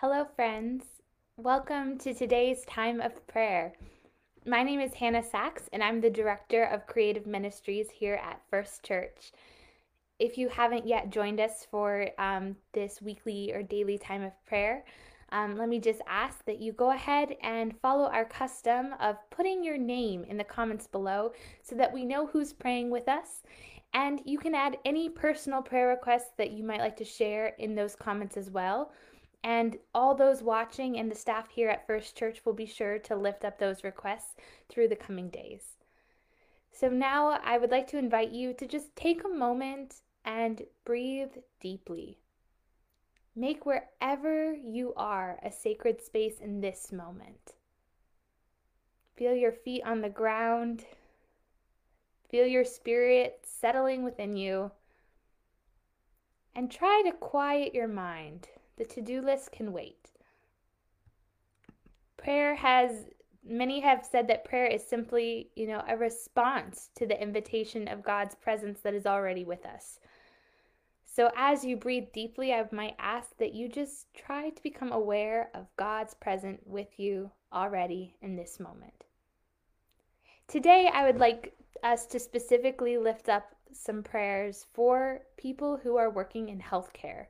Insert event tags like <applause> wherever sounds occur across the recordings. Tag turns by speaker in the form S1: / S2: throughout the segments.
S1: Hello, friends. Welcome to today's time of prayer. My name is Hannah Sachs, and I'm the Director of Creative Ministries here at First Church. If you haven't yet joined us for um, this weekly or daily time of prayer, um, let me just ask that you go ahead and follow our custom of putting your name in the comments below so that we know who's praying with us. And you can add any personal prayer requests that you might like to share in those comments as well. And all those watching and the staff here at First Church will be sure to lift up those requests through the coming days. So now I would like to invite you to just take a moment and breathe deeply. Make wherever you are a sacred space in this moment. Feel your feet on the ground. Feel your spirit settling within you. And try to quiet your mind the to do list can wait. Prayer has, many have said that prayer is simply, you know, a response to the invitation of God's presence that is already with us. So as you breathe deeply, I might ask that you just try to become aware of God's presence with you already in this moment. Today, I would like us to specifically lift up some prayers for people who are working in healthcare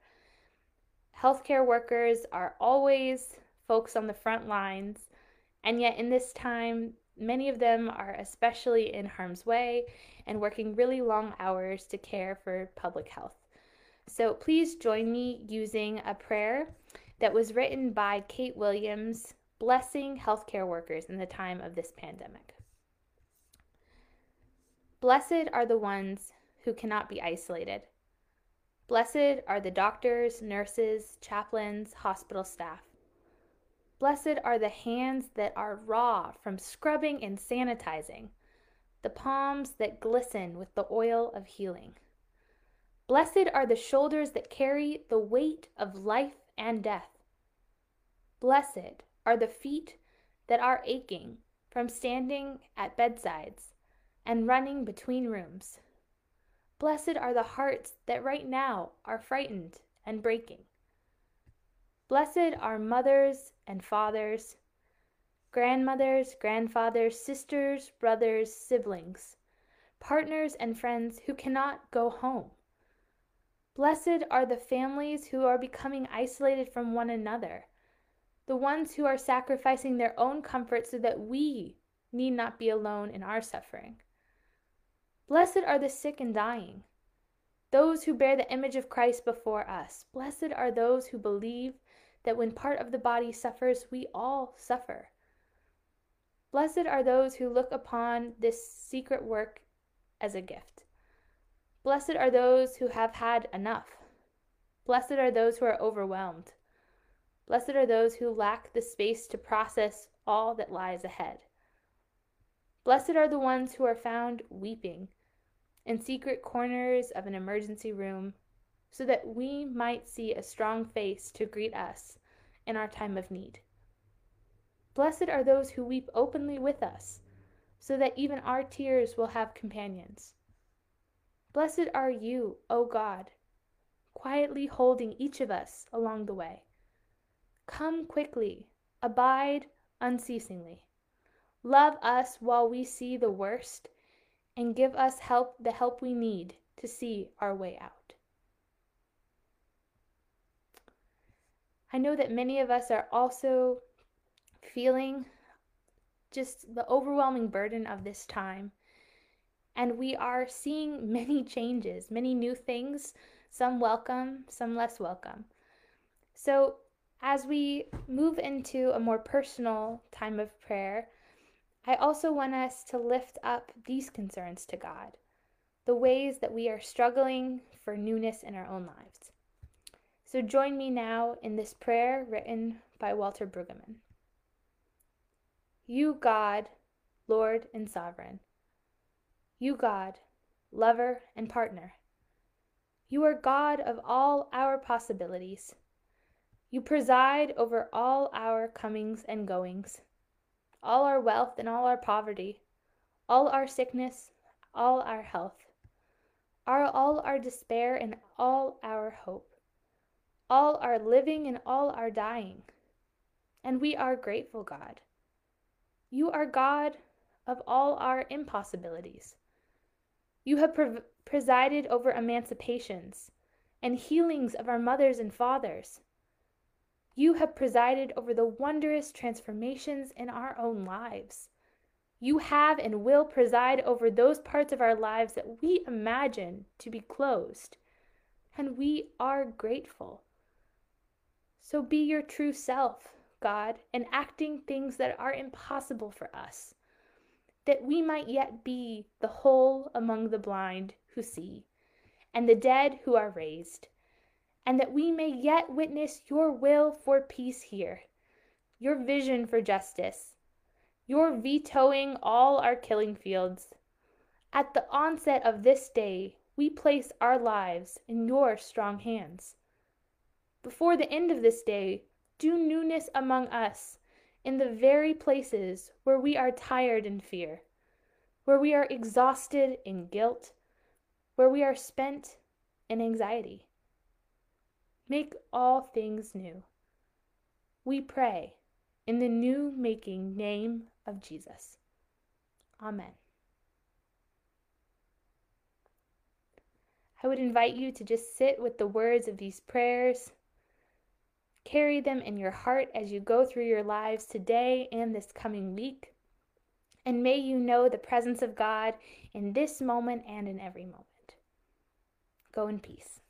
S1: Healthcare workers are always folks on the front lines, and yet in this time, many of them are especially in harm's way and working really long hours to care for public health. So please join me using a prayer that was written by Kate Williams, blessing healthcare workers in the time of this pandemic. Blessed are the ones who cannot be isolated Blessed are the doctors, nurses, chaplains, hospital staff. Blessed are the hands that are raw from scrubbing and sanitizing, the palms that glisten with the oil of healing. Blessed are the shoulders that carry the weight of life and death. Blessed are the feet that are aching from standing at bedsides and running between rooms. Blessed are the hearts that right now are frightened and breaking. Blessed are mothers and fathers, grandmothers, grandfathers, sisters, brothers, siblings, partners, and friends who cannot go home. Blessed are the families who are becoming isolated from one another, the ones who are sacrificing their own comfort so that we need not be alone in our suffering. Blessed are the sick and dying, those who bear the image of Christ before us. Blessed are those who believe that when part of the body suffers, we all suffer. Blessed are those who look upon this secret work as a gift. Blessed are those who have had enough. Blessed are those who are overwhelmed. Blessed are those who lack the space to process all that lies ahead. Blessed are the ones who are found weeping in secret corners of an emergency room so that we might see a strong face to greet us in our time of need. Blessed are those who weep openly with us, so that even our tears will have companions. Blessed are you, O God, quietly holding each of us along the way. Come quickly, abide unceasingly. Love us while we see the worst and give us help the help we need to see our way out. I know that many of us are also feeling just the overwhelming burden of this time. And we are seeing <laughs> many changes, many new things, some welcome, some less welcome. So, as we move into a more personal time of prayer, I also want us to lift up these concerns to God, the ways that we are struggling for newness in our own lives. So join me now in this prayer written by Walter Brueggemann. You, God, Lord and Sovereign. You, God, lover and partner. You are God of all our possibilities. You preside over all our comings and goings all our wealth and all our poverty, all our sickness, all our health, our, all our despair and all our hope. All our living and all our dying. And we are grateful, God. You are God of all our impossibilities. You have pre- presided over emancipations and healings of our mothers and fathers. You have presided over the wondrous transformations in our own lives. You have and will preside over those parts of our lives that we imagine to be closed, and we are grateful. So be your true self, God, enacting things that are impossible for us, that we might yet be the whole among the blind who see, and the dead who are raised, and that we may yet witness your will for peace here, your vision for justice you're vetoing all our killing fields. At the onset of this day, we place our lives in your strong hands. Before the end of this day, do newness among us in the very places where we are tired in fear, where we are exhausted in guilt, where we are spent in anxiety. Make all things new. We pray in the new making name of Jesus. Amen. I would invite you to just sit with the words of these prayers. Carry them in your heart as you go through your lives today and this coming week. And may you know the presence of God in this moment and in every moment. Go in peace.